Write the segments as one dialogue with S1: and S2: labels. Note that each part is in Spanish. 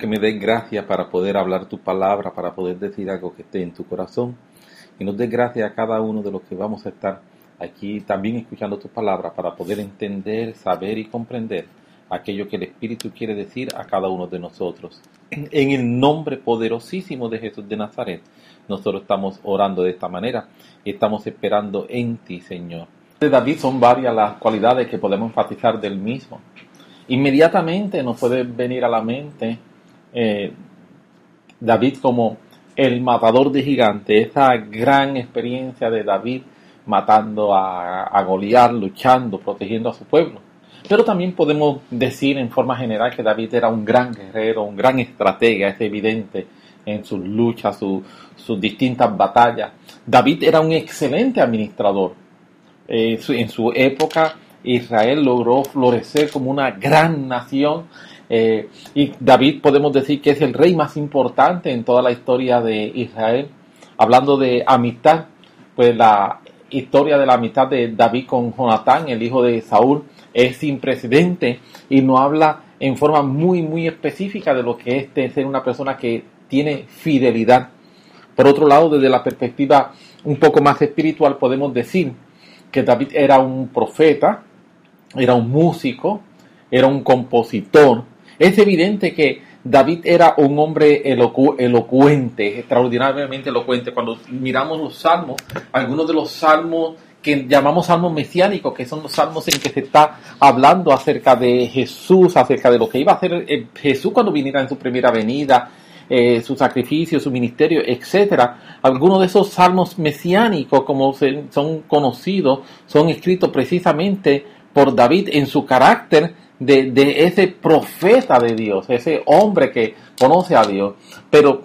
S1: que me des gracias para poder hablar tu palabra, para poder decir algo que esté en tu corazón. Y nos des gracias a cada uno de los que vamos a estar aquí también escuchando tu palabra para poder entender, saber y comprender aquello que el Espíritu quiere decir a cada uno de nosotros. En el nombre poderosísimo de Jesús de Nazaret, nosotros estamos orando de esta manera y estamos esperando en ti, Señor. De David son varias las cualidades que podemos enfatizar del mismo. Inmediatamente nos puede venir a la mente eh, David como el matador de gigantes, esa gran experiencia de David matando a, a Goliat, luchando, protegiendo a su pueblo. Pero también podemos decir en forma general que David era un gran guerrero, un gran estratega, es evidente en sus luchas, sus distintas batallas. David era un excelente administrador. Eh, en su época Israel logró florecer como una gran nación eh, y David podemos decir que es el rey más importante en toda la historia de Israel. Hablando de amistad, pues la historia de la amistad de David con Jonatán, el hijo de Saúl, es sin precedente y nos habla en forma muy, muy específica de lo que es ser una persona que tiene fidelidad. Por otro lado, desde la perspectiva un poco más espiritual, podemos decir que David era un profeta, era un músico, era un compositor, es evidente que David era un hombre elocuente, extraordinariamente elocuente. Cuando miramos los salmos, algunos de los salmos que llamamos salmos mesiánicos, que son los salmos en que se está hablando acerca de Jesús, acerca de lo que iba a hacer eh, Jesús cuando viniera en su primera venida, eh, su sacrificio, su ministerio, etcétera. Algunos de esos salmos mesiánicos, como son conocidos, son escritos precisamente por David en su carácter de, ese profeta de Dios, ese hombre que conoce a Dios. Pero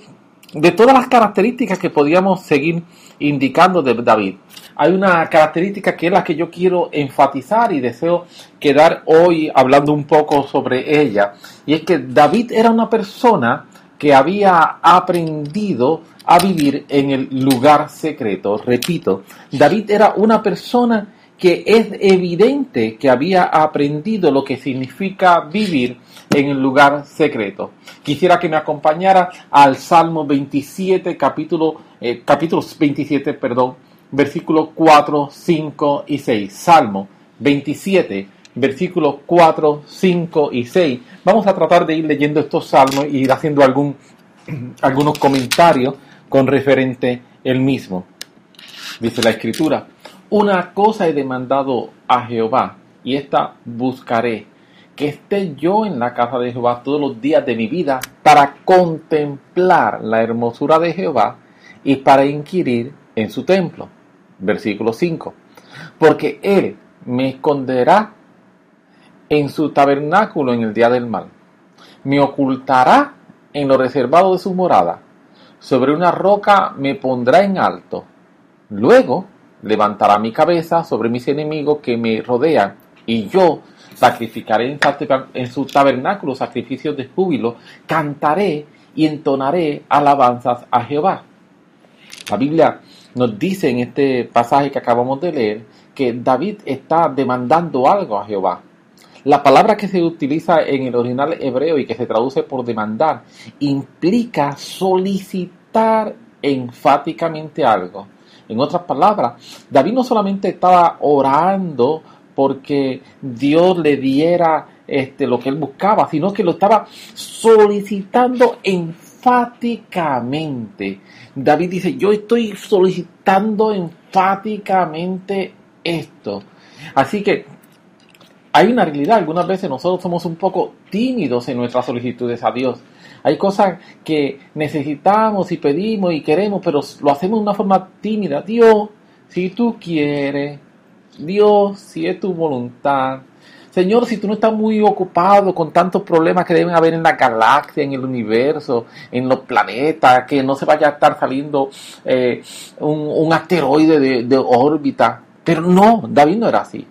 S1: de todas las características que podíamos seguir indicando de David, hay una característica que es la que yo quiero enfatizar y deseo quedar hoy hablando un poco sobre ella. Y es que David era una persona que había aprendido a vivir en el lugar secreto. Repito, David era una persona que es evidente que había aprendido lo que significa vivir en el lugar secreto. Quisiera que me acompañara al Salmo 27, capítulo, eh, capítulo 27, perdón, versículos 4, 5 y 6. Salmo 27, versículos 4, 5 y 6. Vamos a tratar de ir leyendo estos salmos y ir haciendo algún, algunos comentarios con referente el mismo. Dice la escritura. Una cosa he demandado a Jehová, y esta buscaré, que esté yo en la casa de Jehová todos los días de mi vida para contemplar la hermosura de Jehová y para inquirir en su templo. Versículo 5. Porque Él me esconderá en su tabernáculo en el día del mal. Me ocultará en lo reservado de su morada. Sobre una roca me pondrá en alto. Luego levantará mi cabeza sobre mis enemigos que me rodean, y yo sacrificaré en su tabernáculo sacrificios de júbilo, cantaré y entonaré alabanzas a Jehová. La Biblia nos dice en este pasaje que acabamos de leer que David está demandando algo a Jehová. La palabra que se utiliza en el original hebreo y que se traduce por demandar implica solicitar enfáticamente algo. En otras palabras, David no solamente estaba orando porque Dios le diera este, lo que él buscaba, sino que lo estaba solicitando enfáticamente. David dice, yo estoy solicitando enfáticamente esto. Así que hay una realidad, algunas veces nosotros somos un poco tímidos en nuestras solicitudes a Dios. Hay cosas que necesitamos y pedimos y queremos, pero lo hacemos de una forma tímida. Dios, si tú quieres, Dios, si es tu voluntad. Señor, si tú no estás muy ocupado con tantos problemas que deben haber en la galaxia, en el universo, en los planetas, que no se vaya a estar saliendo eh, un, asteroide de, de órbita. Pero no, David no era así.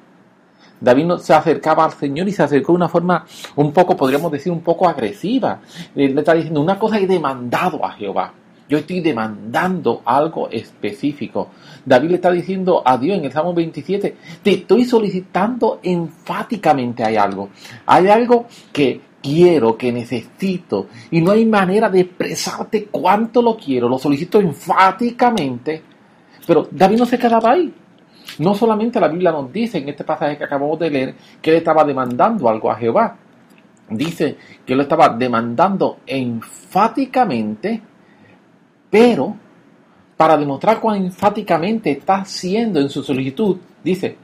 S1: David se acercaba al Señor y se acercó de una forma un poco, podríamos decir, un poco agresiva. Le está diciendo, una cosa he demandado a Jehová. Yo estoy demandando algo específico. David le está diciendo a Dios en el Salmo 27, te estoy solicitando enfáticamente hay algo. Hay algo que quiero, que necesito, y no hay manera de expresarte cuánto lo quiero, lo solicito enfáticamente, pero David no se quedaba ahí. No solamente la Biblia nos dice en este pasaje que acabamos de leer que él estaba demandando algo a Jehová. Dice que él lo estaba demandando enfáticamente, pero para demostrar cuán enfáticamente está haciendo en su solicitud, dice,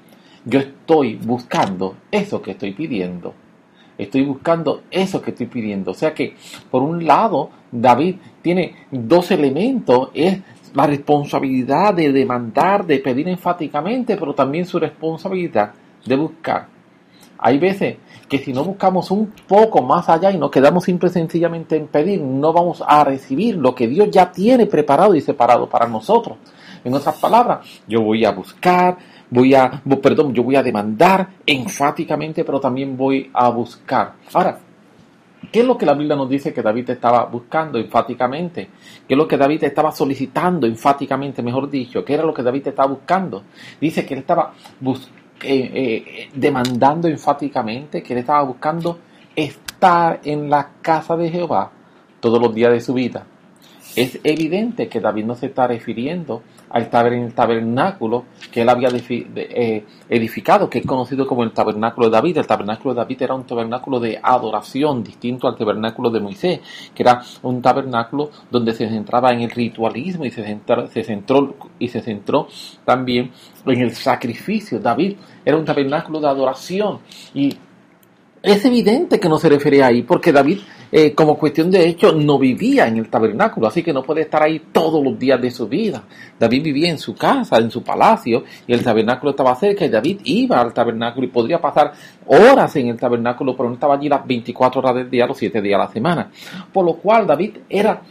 S1: yo estoy buscando eso que estoy pidiendo. Estoy buscando eso que estoy pidiendo. O sea que, por un lado, David tiene dos elementos. Es la responsabilidad de demandar, de pedir enfáticamente, pero también su responsabilidad de buscar. Hay veces que si no buscamos un poco más allá y nos quedamos simple sencillamente en pedir, no vamos a recibir lo que Dios ya tiene preparado y separado para nosotros. En otras palabras, yo voy a buscar, voy a, perdón, yo voy a demandar enfáticamente, pero también voy a buscar. Ahora, ¿Qué es lo que la Biblia nos dice que David estaba buscando enfáticamente? ¿Qué es lo que David estaba solicitando enfáticamente, mejor dicho? ¿Qué era lo que David estaba buscando? Dice que él estaba eh, eh, demandando enfáticamente, que él estaba buscando estar en la casa de Jehová todos los días de su vida. Es evidente que David no se está refiriendo al tabernáculo que él había eh, edificado, que es conocido como el tabernáculo de David. El tabernáculo de David era un tabernáculo de adoración, distinto al tabernáculo de Moisés, que era un tabernáculo donde se centraba en el ritualismo y se, se centró y se centró también en el sacrificio. David era un tabernáculo de adoración y es evidente que no se refería ahí, porque David, eh, como cuestión de hecho, no vivía en el tabernáculo, así que no puede estar ahí todos los días de su vida. David vivía en su casa, en su palacio, y el tabernáculo estaba cerca, y David iba al tabernáculo y podría pasar horas en el tabernáculo, pero no estaba allí las 24 horas del día, los 7 días a la semana. Por lo cual David era,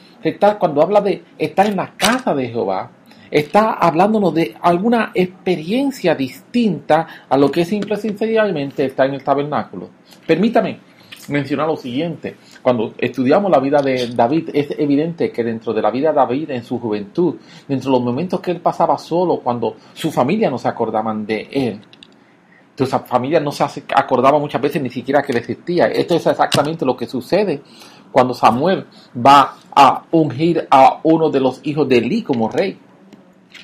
S1: cuando habla de estar en la casa de Jehová, está hablándonos de alguna experiencia distinta a lo que simple y sencillamente está en el tabernáculo. Permítame mencionar lo siguiente. Cuando estudiamos la vida de David, es evidente que dentro de la vida de David en su juventud, dentro de los momentos que él pasaba solo, cuando su familia no se acordaban de él, su familia no se acordaba muchas veces ni siquiera que él existía. Esto es exactamente lo que sucede cuando Samuel va a ungir a uno de los hijos de Eli como rey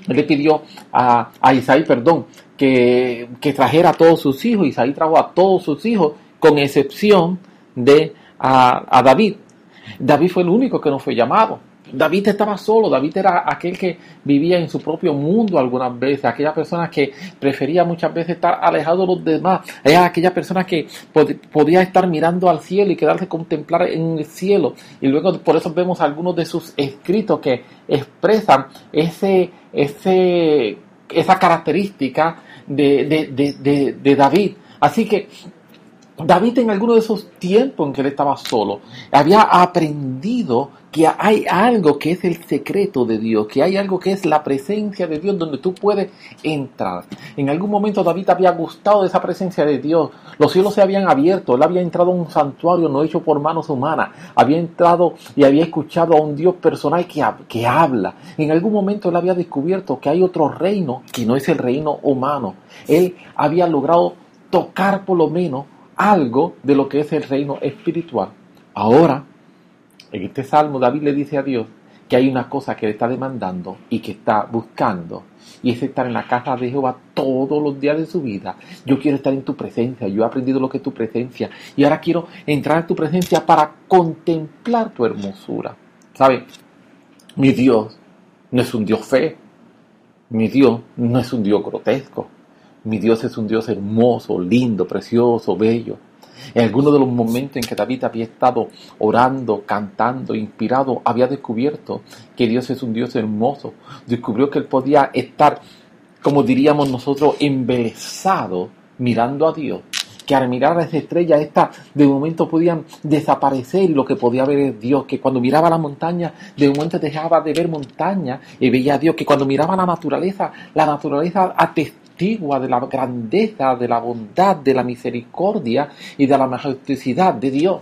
S1: le pidió a, a Isaí, perdón, que, trajera a todos sus hijos. Isaí trajo a todos sus hijos, con excepción de a, David. David fue el único que no fue llamado. David estaba solo, David era aquel que vivía en su propio mundo algunas veces, aquella persona que prefería muchas veces estar alejado de los demás, era aquella persona que podía estar mirando al cielo y quedarse contemplar en el cielo. Y luego por eso vemos algunos de sus escritos que expresan ese, ese, esa característica de, de, de David. Así que David en alguno de esos tiempos en que él estaba solo, había aprendido que hay algo que es el secreto de Dios, que hay algo que es la presencia de Dios donde tú puedes entrar. En algún momento David había gustado de esa presencia de Dios. Los cielos se habían abierto, él había entrado a un santuario no hecho por manos humanas, había entrado y había escuchado a un Dios personal que, que habla. En algún momento él había descubierto que hay otro reino que no es el reino humano. Él había logrado tocar por lo menos algo de lo que es el reino espiritual. Ahora, en este salmo, David le dice a Dios que hay una cosa que le está demandando y que está buscando. Y es estar en la casa de Jehová todos los días de su vida. Yo quiero estar en tu presencia. Yo he aprendido lo que es tu presencia. Y ahora quiero entrar en tu presencia para contemplar tu hermosura. ¿Sabe? Mi Dios no es un Dios fe. Mi Dios no es un Dios grotesco. Mi Dios es un Dios hermoso, lindo, precioso, bello. En alguno de los momentos en que David había estado orando, cantando, inspirado, había descubierto que Dios es un Dios hermoso. Descubrió que él podía estar, como diríamos nosotros, embelesado mirando a Dios. Que al mirar a esa estrella, esta de momento podían desaparecer lo que podía ver Dios. Que cuando miraba la montaña, de momento dejaba de ver montaña y veía a Dios. Que cuando miraba la naturaleza, la naturaleza atestaba de la grandeza, de la bondad, de la misericordia y de la majestuosidad de Dios.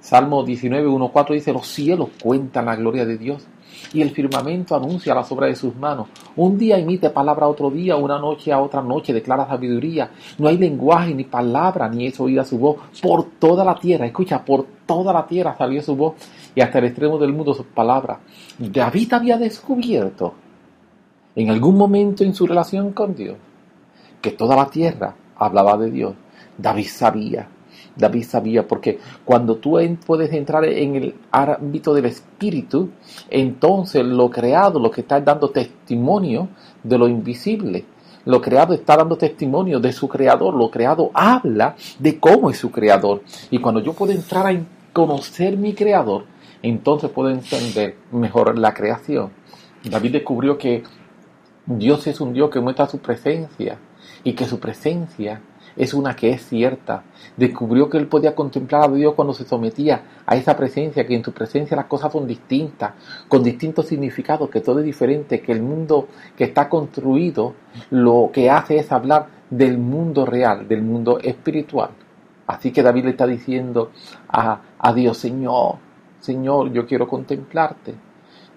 S1: Salmo 19, 1, 4 dice, los cielos cuentan la gloria de Dios y el firmamento anuncia las obras de sus manos. Un día emite palabra a otro día, una noche a otra noche declara sabiduría. No hay lenguaje ni palabra, ni es oída su voz. Por toda la tierra, escucha, por toda la tierra salió su voz y hasta el extremo del mundo sus palabras. David había descubierto en algún momento en su relación con Dios que toda la tierra hablaba de Dios. David sabía David sabía, porque cuando tú puedes entrar en el ámbito del espíritu, entonces lo creado, lo que está dando testimonio de lo invisible. Lo creado está dando testimonio de su creador. Lo creado habla de cómo es su creador. Y cuando yo puedo entrar a conocer mi creador, entonces puedo entender mejor la creación. David descubrió que Dios es un Dios que muestra su presencia y que su presencia es una que es cierta. Descubrió que él podía contemplar a Dios cuando se sometía a esa presencia, que en tu presencia las cosas son distintas, con distintos significados, que todo es diferente, que el mundo que está construido lo que hace es hablar del mundo real, del mundo espiritual. Así que David le está diciendo a, a Dios, Señor, Señor, yo quiero contemplarte.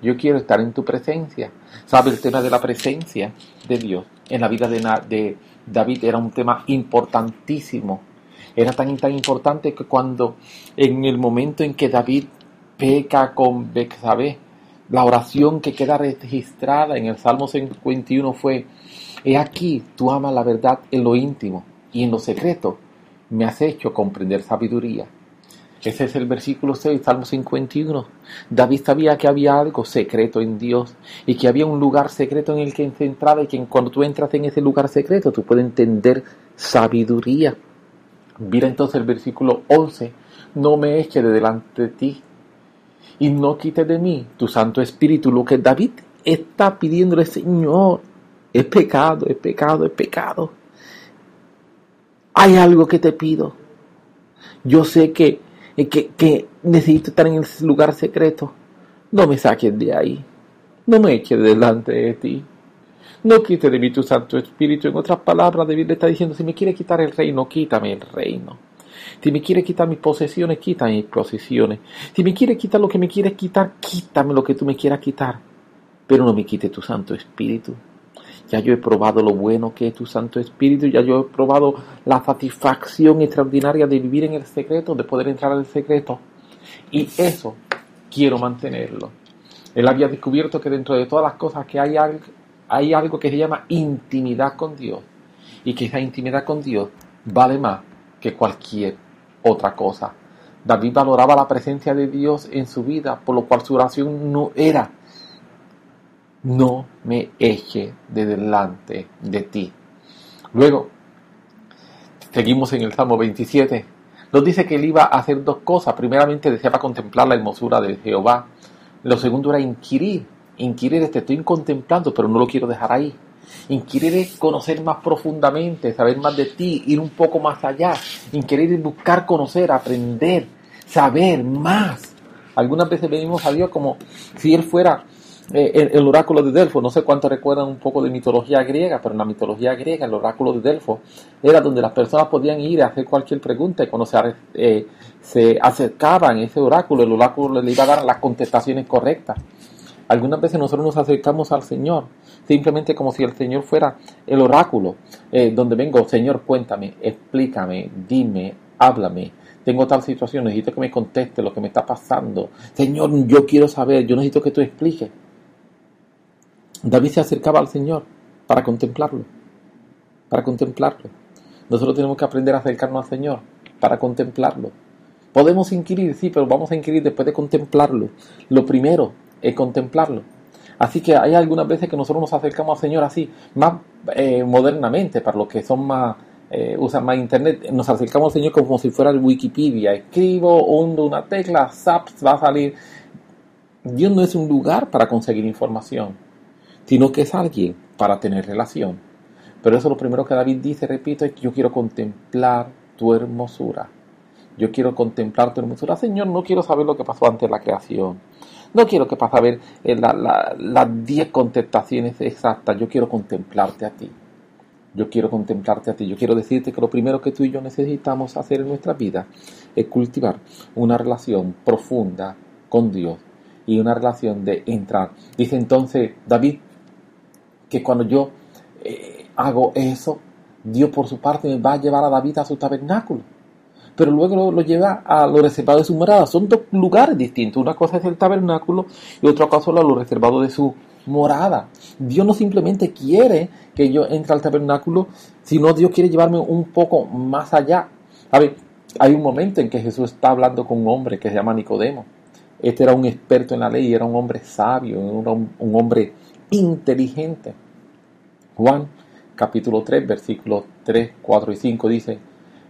S1: Yo quiero estar en tu presencia. ¿Sabe el tema de la presencia de Dios en la vida de, David era un tema importantísimo. Era tan, tan importante que cuando en el momento en que David peca con Bexabé, la oración que queda registrada en el Salmo 51 fue, He aquí, tú amas la verdad en lo íntimo y en lo secreto me has hecho comprender sabiduría. Ese es el versículo 6, Salmo 51. David sabía que había algo secreto en Dios y que había un lugar secreto en el que se entraba y que cuando tú entras en ese lugar secreto tú puedes entender sabiduría. Mira entonces el versículo 11. No me eche de delante de ti y no quite de mí tu Santo Espíritu. Lo que David está pidiéndole, Señor, es pecado, es pecado, es pecado. Hay algo que te pido. Yo sé que que, que necesito estar en el lugar secreto. No me saques de ahí. No me eches delante de ti. No quites de mí tu Santo Espíritu. En otras palabras, David le está diciendo, si me quiere quitar el reino, quítame el reino. Si me quiere quitar mis posesiones, quítame mis posesiones. Si me quiere quitar lo que me quieres quitar, quítame lo que tú me quieras quitar. Pero no me quite tu Santo Espíritu. Ya yo he probado lo bueno que es tu Santo Espíritu, ya yo he probado la satisfacción extraordinaria de vivir en el secreto, de poder entrar al secreto. Y eso quiero mantenerlo. Él había descubierto que dentro de todas las cosas que hay hay algo que se llama intimidad con Dios. Y que esa intimidad con Dios vale más que cualquier otra cosa. David valoraba la presencia de Dios en su vida, por lo cual su oración no era no me eche de delante de ti. Luego, seguimos en el Salmo 27. Nos dice que él iba a hacer dos cosas. Primeramente deseaba contemplar la hermosura de Jehová. Lo segundo era inquirir. Inquirir te estoy contemplando, pero no lo quiero dejar ahí. Inquirir es conocer más profundamente, saber más de ti, ir un poco más allá. Inquirir es buscar conocer, aprender, saber más. Algunas veces venimos a Dios como si Él fuera eh, el, oráculo de Delfo, no sé cuánto recuerdan un poco de mitología griega, pero en la mitología griega el oráculo de Delfo era donde las personas podían ir a hacer cualquier pregunta y cuando se, eh, se acercaban a ese oráculo, el oráculo le iba a dar las contestaciones correctas. Algunas veces nosotros nos acercamos al Señor, simplemente como si el Señor fuera el oráculo, eh, donde vengo, Señor, cuéntame, explícame, dime, háblame, tengo tal situación, necesito que me conteste lo que me está pasando. Señor, yo quiero saber, yo necesito que tú expliques. David se acercaba al Señor para contemplarlo, para contemplarlo. Nosotros tenemos que aprender a acercarnos al Señor para contemplarlo. Podemos inquirir, sí, pero vamos a inquirir después de contemplarlo. Lo primero es contemplarlo. Así que hay algunas veces que nosotros nos acercamos al Señor así, más eh, modernamente, para los que son más, eh, usan más internet, nos acercamos al Señor como si fuera el Wikipedia. Escribo, hundo una tecla, zap, va a salir. Dios no es un lugar para conseguir información sino que es alguien para tener relación. Pero eso es lo primero que David dice, repito, es que yo quiero contemplar tu hermosura. Yo quiero contemplar tu hermosura. Señor, no quiero saber lo que pasó antes de la creación. No quiero que pase a ver eh, las 10 contestaciones exactas. Yo quiero contemplarte a ti. yo quiero contemplarte a ti. Yo quiero decirte que lo primero que tú y yo necesitamos hacer en nuestra vida es cultivar una relación profunda con Dios y una relación de entrar. Dice entonces David que cuando yo eh, hago eso, Dios por su parte me va a llevar a David a su tabernáculo. Pero luego lo, lleva a lo reservado de su morada. Son dos lugares distintos. Una cosa es el tabernáculo y otra cosa es lo reservado de su morada. Dios no simplemente quiere que yo entre al tabernáculo, sino Dios quiere llevarme un poco más allá. A ver, hay un momento en que Jesús está hablando con un hombre que se llama Nicodemo. Este era un experto en la ley, era un hombre sabio, un, un hombre inteligente. Juan capítulo 3, versículos 3, 4 y 5 dice,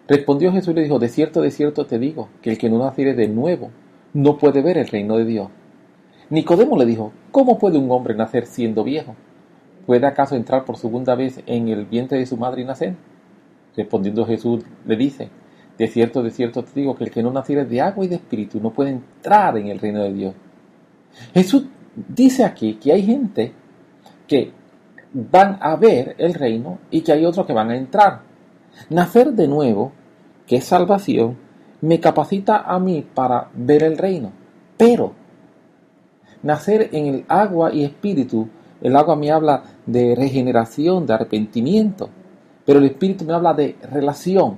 S1: Respondió Jesús y le dijo, de cierto, de cierto te digo, que el que no naciere de nuevo no puede ver el reino de Dios. Nicodemo le dijo, ¿cómo puede un hombre nacer siendo viejo? ¿Puede acaso entrar por segunda vez en el vientre de su madre y nacer? Respondiendo Jesús le dice, de cierto, de cierto te digo que el que no naciere de agua y de espíritu no puede entrar en el reino de Dios. Jesús dice aquí que hay gente que van a ver el reino y que hay otros que van a entrar. Nacer de nuevo, que es salvación, me capacita a mí para ver el reino. Pero nacer en el agua y espíritu, el agua me habla de regeneración, de arrepentimiento, pero el espíritu me habla de relación.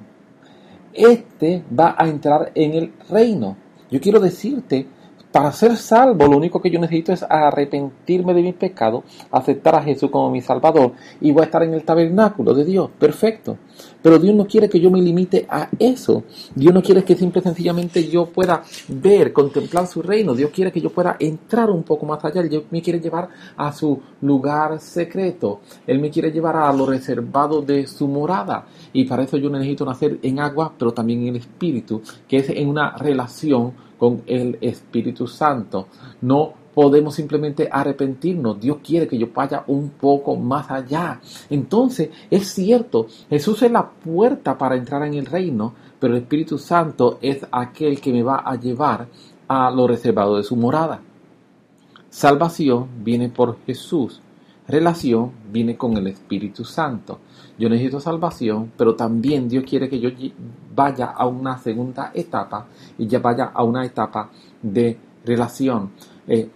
S1: Este va a entrar en el reino. Yo quiero decirte para ser salvo, lo único que yo necesito es arrepentirme de mi pecado, aceptar a Jesús como mi Salvador y voy a estar en el tabernáculo de Dios. Perfecto. Pero Dios no quiere que yo me limite a eso. Dios no quiere que simple y sencillamente yo pueda ver, contemplar su reino. Dios quiere que yo pueda entrar un poco más allá. Él me quiere llevar a su lugar secreto. Él me quiere llevar a lo reservado de su morada. Y para eso yo necesito nacer en agua, pero también en el espíritu, que es en una relación con el Espíritu Santo. No podemos simplemente arrepentirnos. Dios quiere que yo vaya un poco más allá. Entonces, es cierto, Jesús es la puerta para entrar en el reino, pero el Espíritu Santo es aquel que me va a llevar a lo reservado de su morada. Salvación viene por Jesús. Relación viene con el Espíritu Santo. Yo necesito salvación, pero también Dios quiere que yo vaya a una segunda etapa y ya vaya a una etapa de relación. Eh,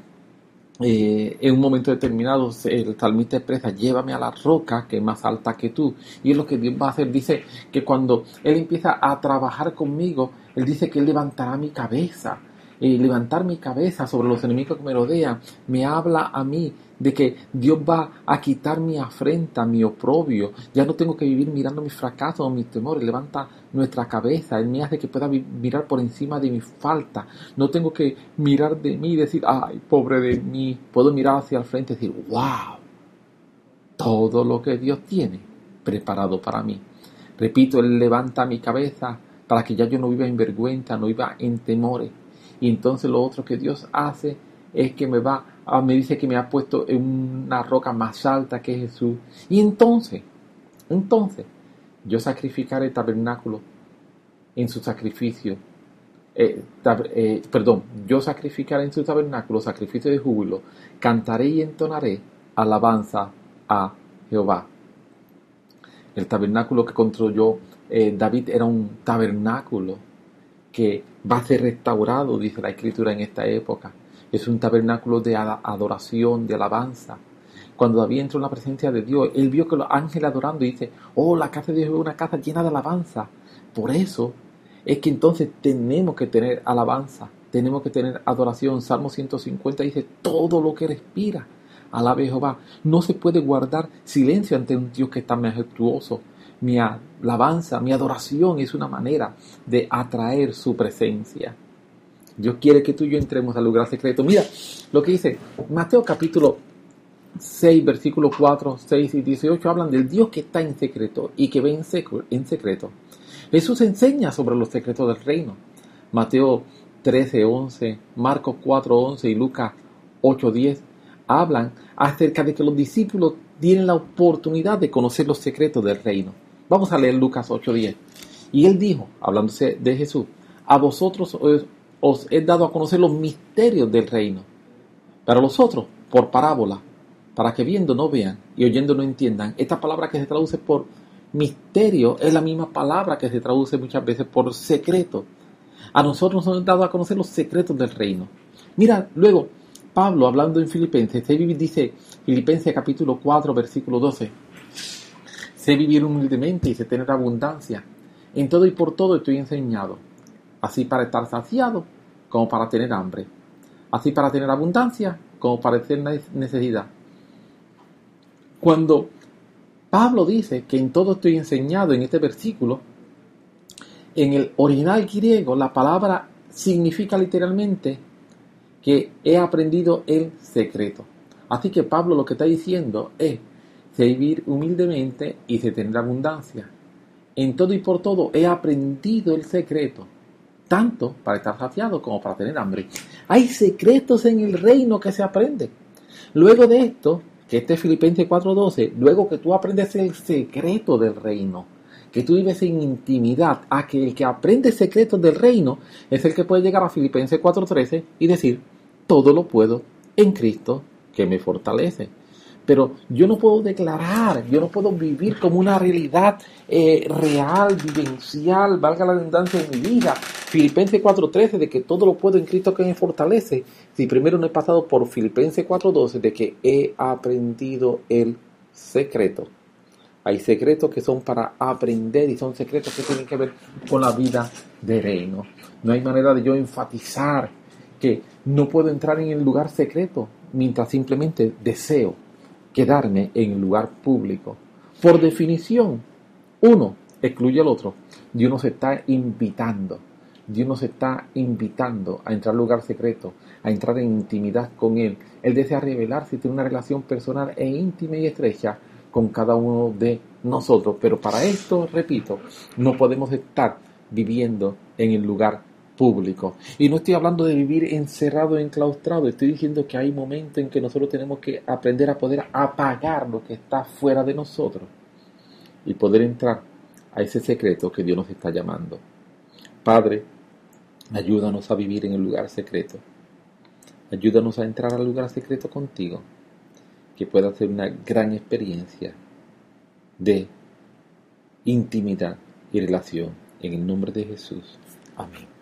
S1: eh, en un momento determinado el salmista expresa, llévame a la roca que es más alta que tú. Y es lo que Dios va a hacer. Dice que cuando Él empieza a trabajar conmigo, Él dice que Él levantará mi cabeza. Y levantar mi cabeza sobre los enemigos que me rodean, me habla a mí de que Dios va a quitar mi afrenta, mi oprobio. Ya no tengo que vivir mirando mis fracasos o mis temores. Levanta nuestra cabeza. Él me hace que pueda mirar por encima de mi falta. No tengo que mirar de mí y decir, ay, pobre de mí. Puedo mirar hacia el frente y decir, wow, todo lo que Dios tiene preparado para mí. Repito, Él levanta mi cabeza para que ya yo no viva en vergüenza, no viva en temores. Y entonces lo otro que Dios hace es que me va Ah, me dice que me ha puesto en una roca más alta que Jesús. Y entonces, entonces, yo sacrificaré el tabernáculo en su sacrificio. Eh, eh, perdón, yo sacrificaré en su tabernáculo sacrificio de júbilo, cantaré y entonaré alabanza a Jehová. El tabernáculo que construyó eh, David era un tabernáculo que va a ser restaurado, dice la escritura en esta época es un tabernáculo de adoración, de alabanza. Cuando David entró en la presencia de Dios, él vio que los ángeles adorando y dice, oh, la casa de Dios es una casa llena de alabanza. Por eso es que entonces tenemos que tener alabanza, tenemos que tener adoración. Salmo 150 dice, todo lo que respira, alabe Jehová. No se puede guardar silencio ante un Dios que está majestuoso. Mi alabanza, mi adoración es una manera de atraer su presencia. Dios quiere que tú y yo entremos al lugar secreto. Mira lo que dice Mateo capítulo 6, versículos 4, 6 y 18 hablan del Dios que está en secreto y que ve en secreto. Jesús enseña sobre los secretos del reino. Mateo 13, 11, Marcos 4, 11 y Lucas 8, 10 hablan acerca de que los discípulos tienen la oportunidad de conocer los secretos del reino. Vamos a leer Lucas 8, 10. Y él dijo, hablándose de Jesús, a vosotros os he dado a conocer los misterios del reino. Para los otros, por parábola, para que viendo no vean y oyendo no entiendan. Esta palabra que se traduce por Misterio es la misma palabra que se traduce muchas veces por secreto. A nosotros nos han dado a conocer los secretos del reino. Mira, luego, Pablo, hablando en Filipenses, dice, Filipenses capítulo 4, versículo 12, sé vivir humildemente y sé tener abundancia. En todo y por todo estoy enseñado, así para estar saciado como para tener hambre, así para tener abundancia como para tener necesidad. Cuando Pablo dice que en todo estoy enseñado en este versículo, en el original griego la palabra significa literalmente que he aprendido el secreto. Así que Pablo lo que está diciendo es, sé vivir humildemente y sé tener abundancia. En todo y por todo he aprendido el secreto, tanto para estar saciado como para tener hambre. Hay secretos en el reino que se aprenden. Luego de esto, que este es Filipenses 4:12, luego que tú aprendes el secreto del reino, que tú vives en intimidad, a que el que aprende secretos del reino es el que puede llegar a Filipenses 4:13 y decir, todo lo puedo en Cristo que me fortalece. Pero yo no puedo declarar, yo no puedo vivir como una realidad eh, real, vivencial, valga la redundancia en mi vida. Filipenses 4.13 de que todo lo puedo en Cristo que me fortalece. Si primero no he pasado por Filipenses 4.12 de que he aprendido el secreto hay secretos que son para aprender y son secretos que tienen que ver con la vida de reino. No hay manera de yo enfatizar que no puedo entrar en el lugar secreto mientras simplemente deseo quedarme en el lugar público. Por definición, uno excluye al otro. Dios nos está invitando. Dios nos está invitando a entrar al lugar secreto, a entrar en intimidad con Él. Él desea revelarse y tener una relación personal e íntima y estrecha con cada uno de nosotros. Pero para esto, repito, no podemos estar viviendo en el lugar público. Y no estoy hablando de vivir encerrado, enclaustrado, estoy diciendo que hay momentos en que nosotros tenemos que aprender a poder apagar lo que está fuera de nosotros y poder entrar a ese secreto que Dios nos está llamando. Padre, ayúdanos a vivir en el lugar secreto. Ayúdanos a entrar al lugar secreto contigo que pueda ser una gran experiencia de intimidad y relación. En el nombre de Jesús. Amén.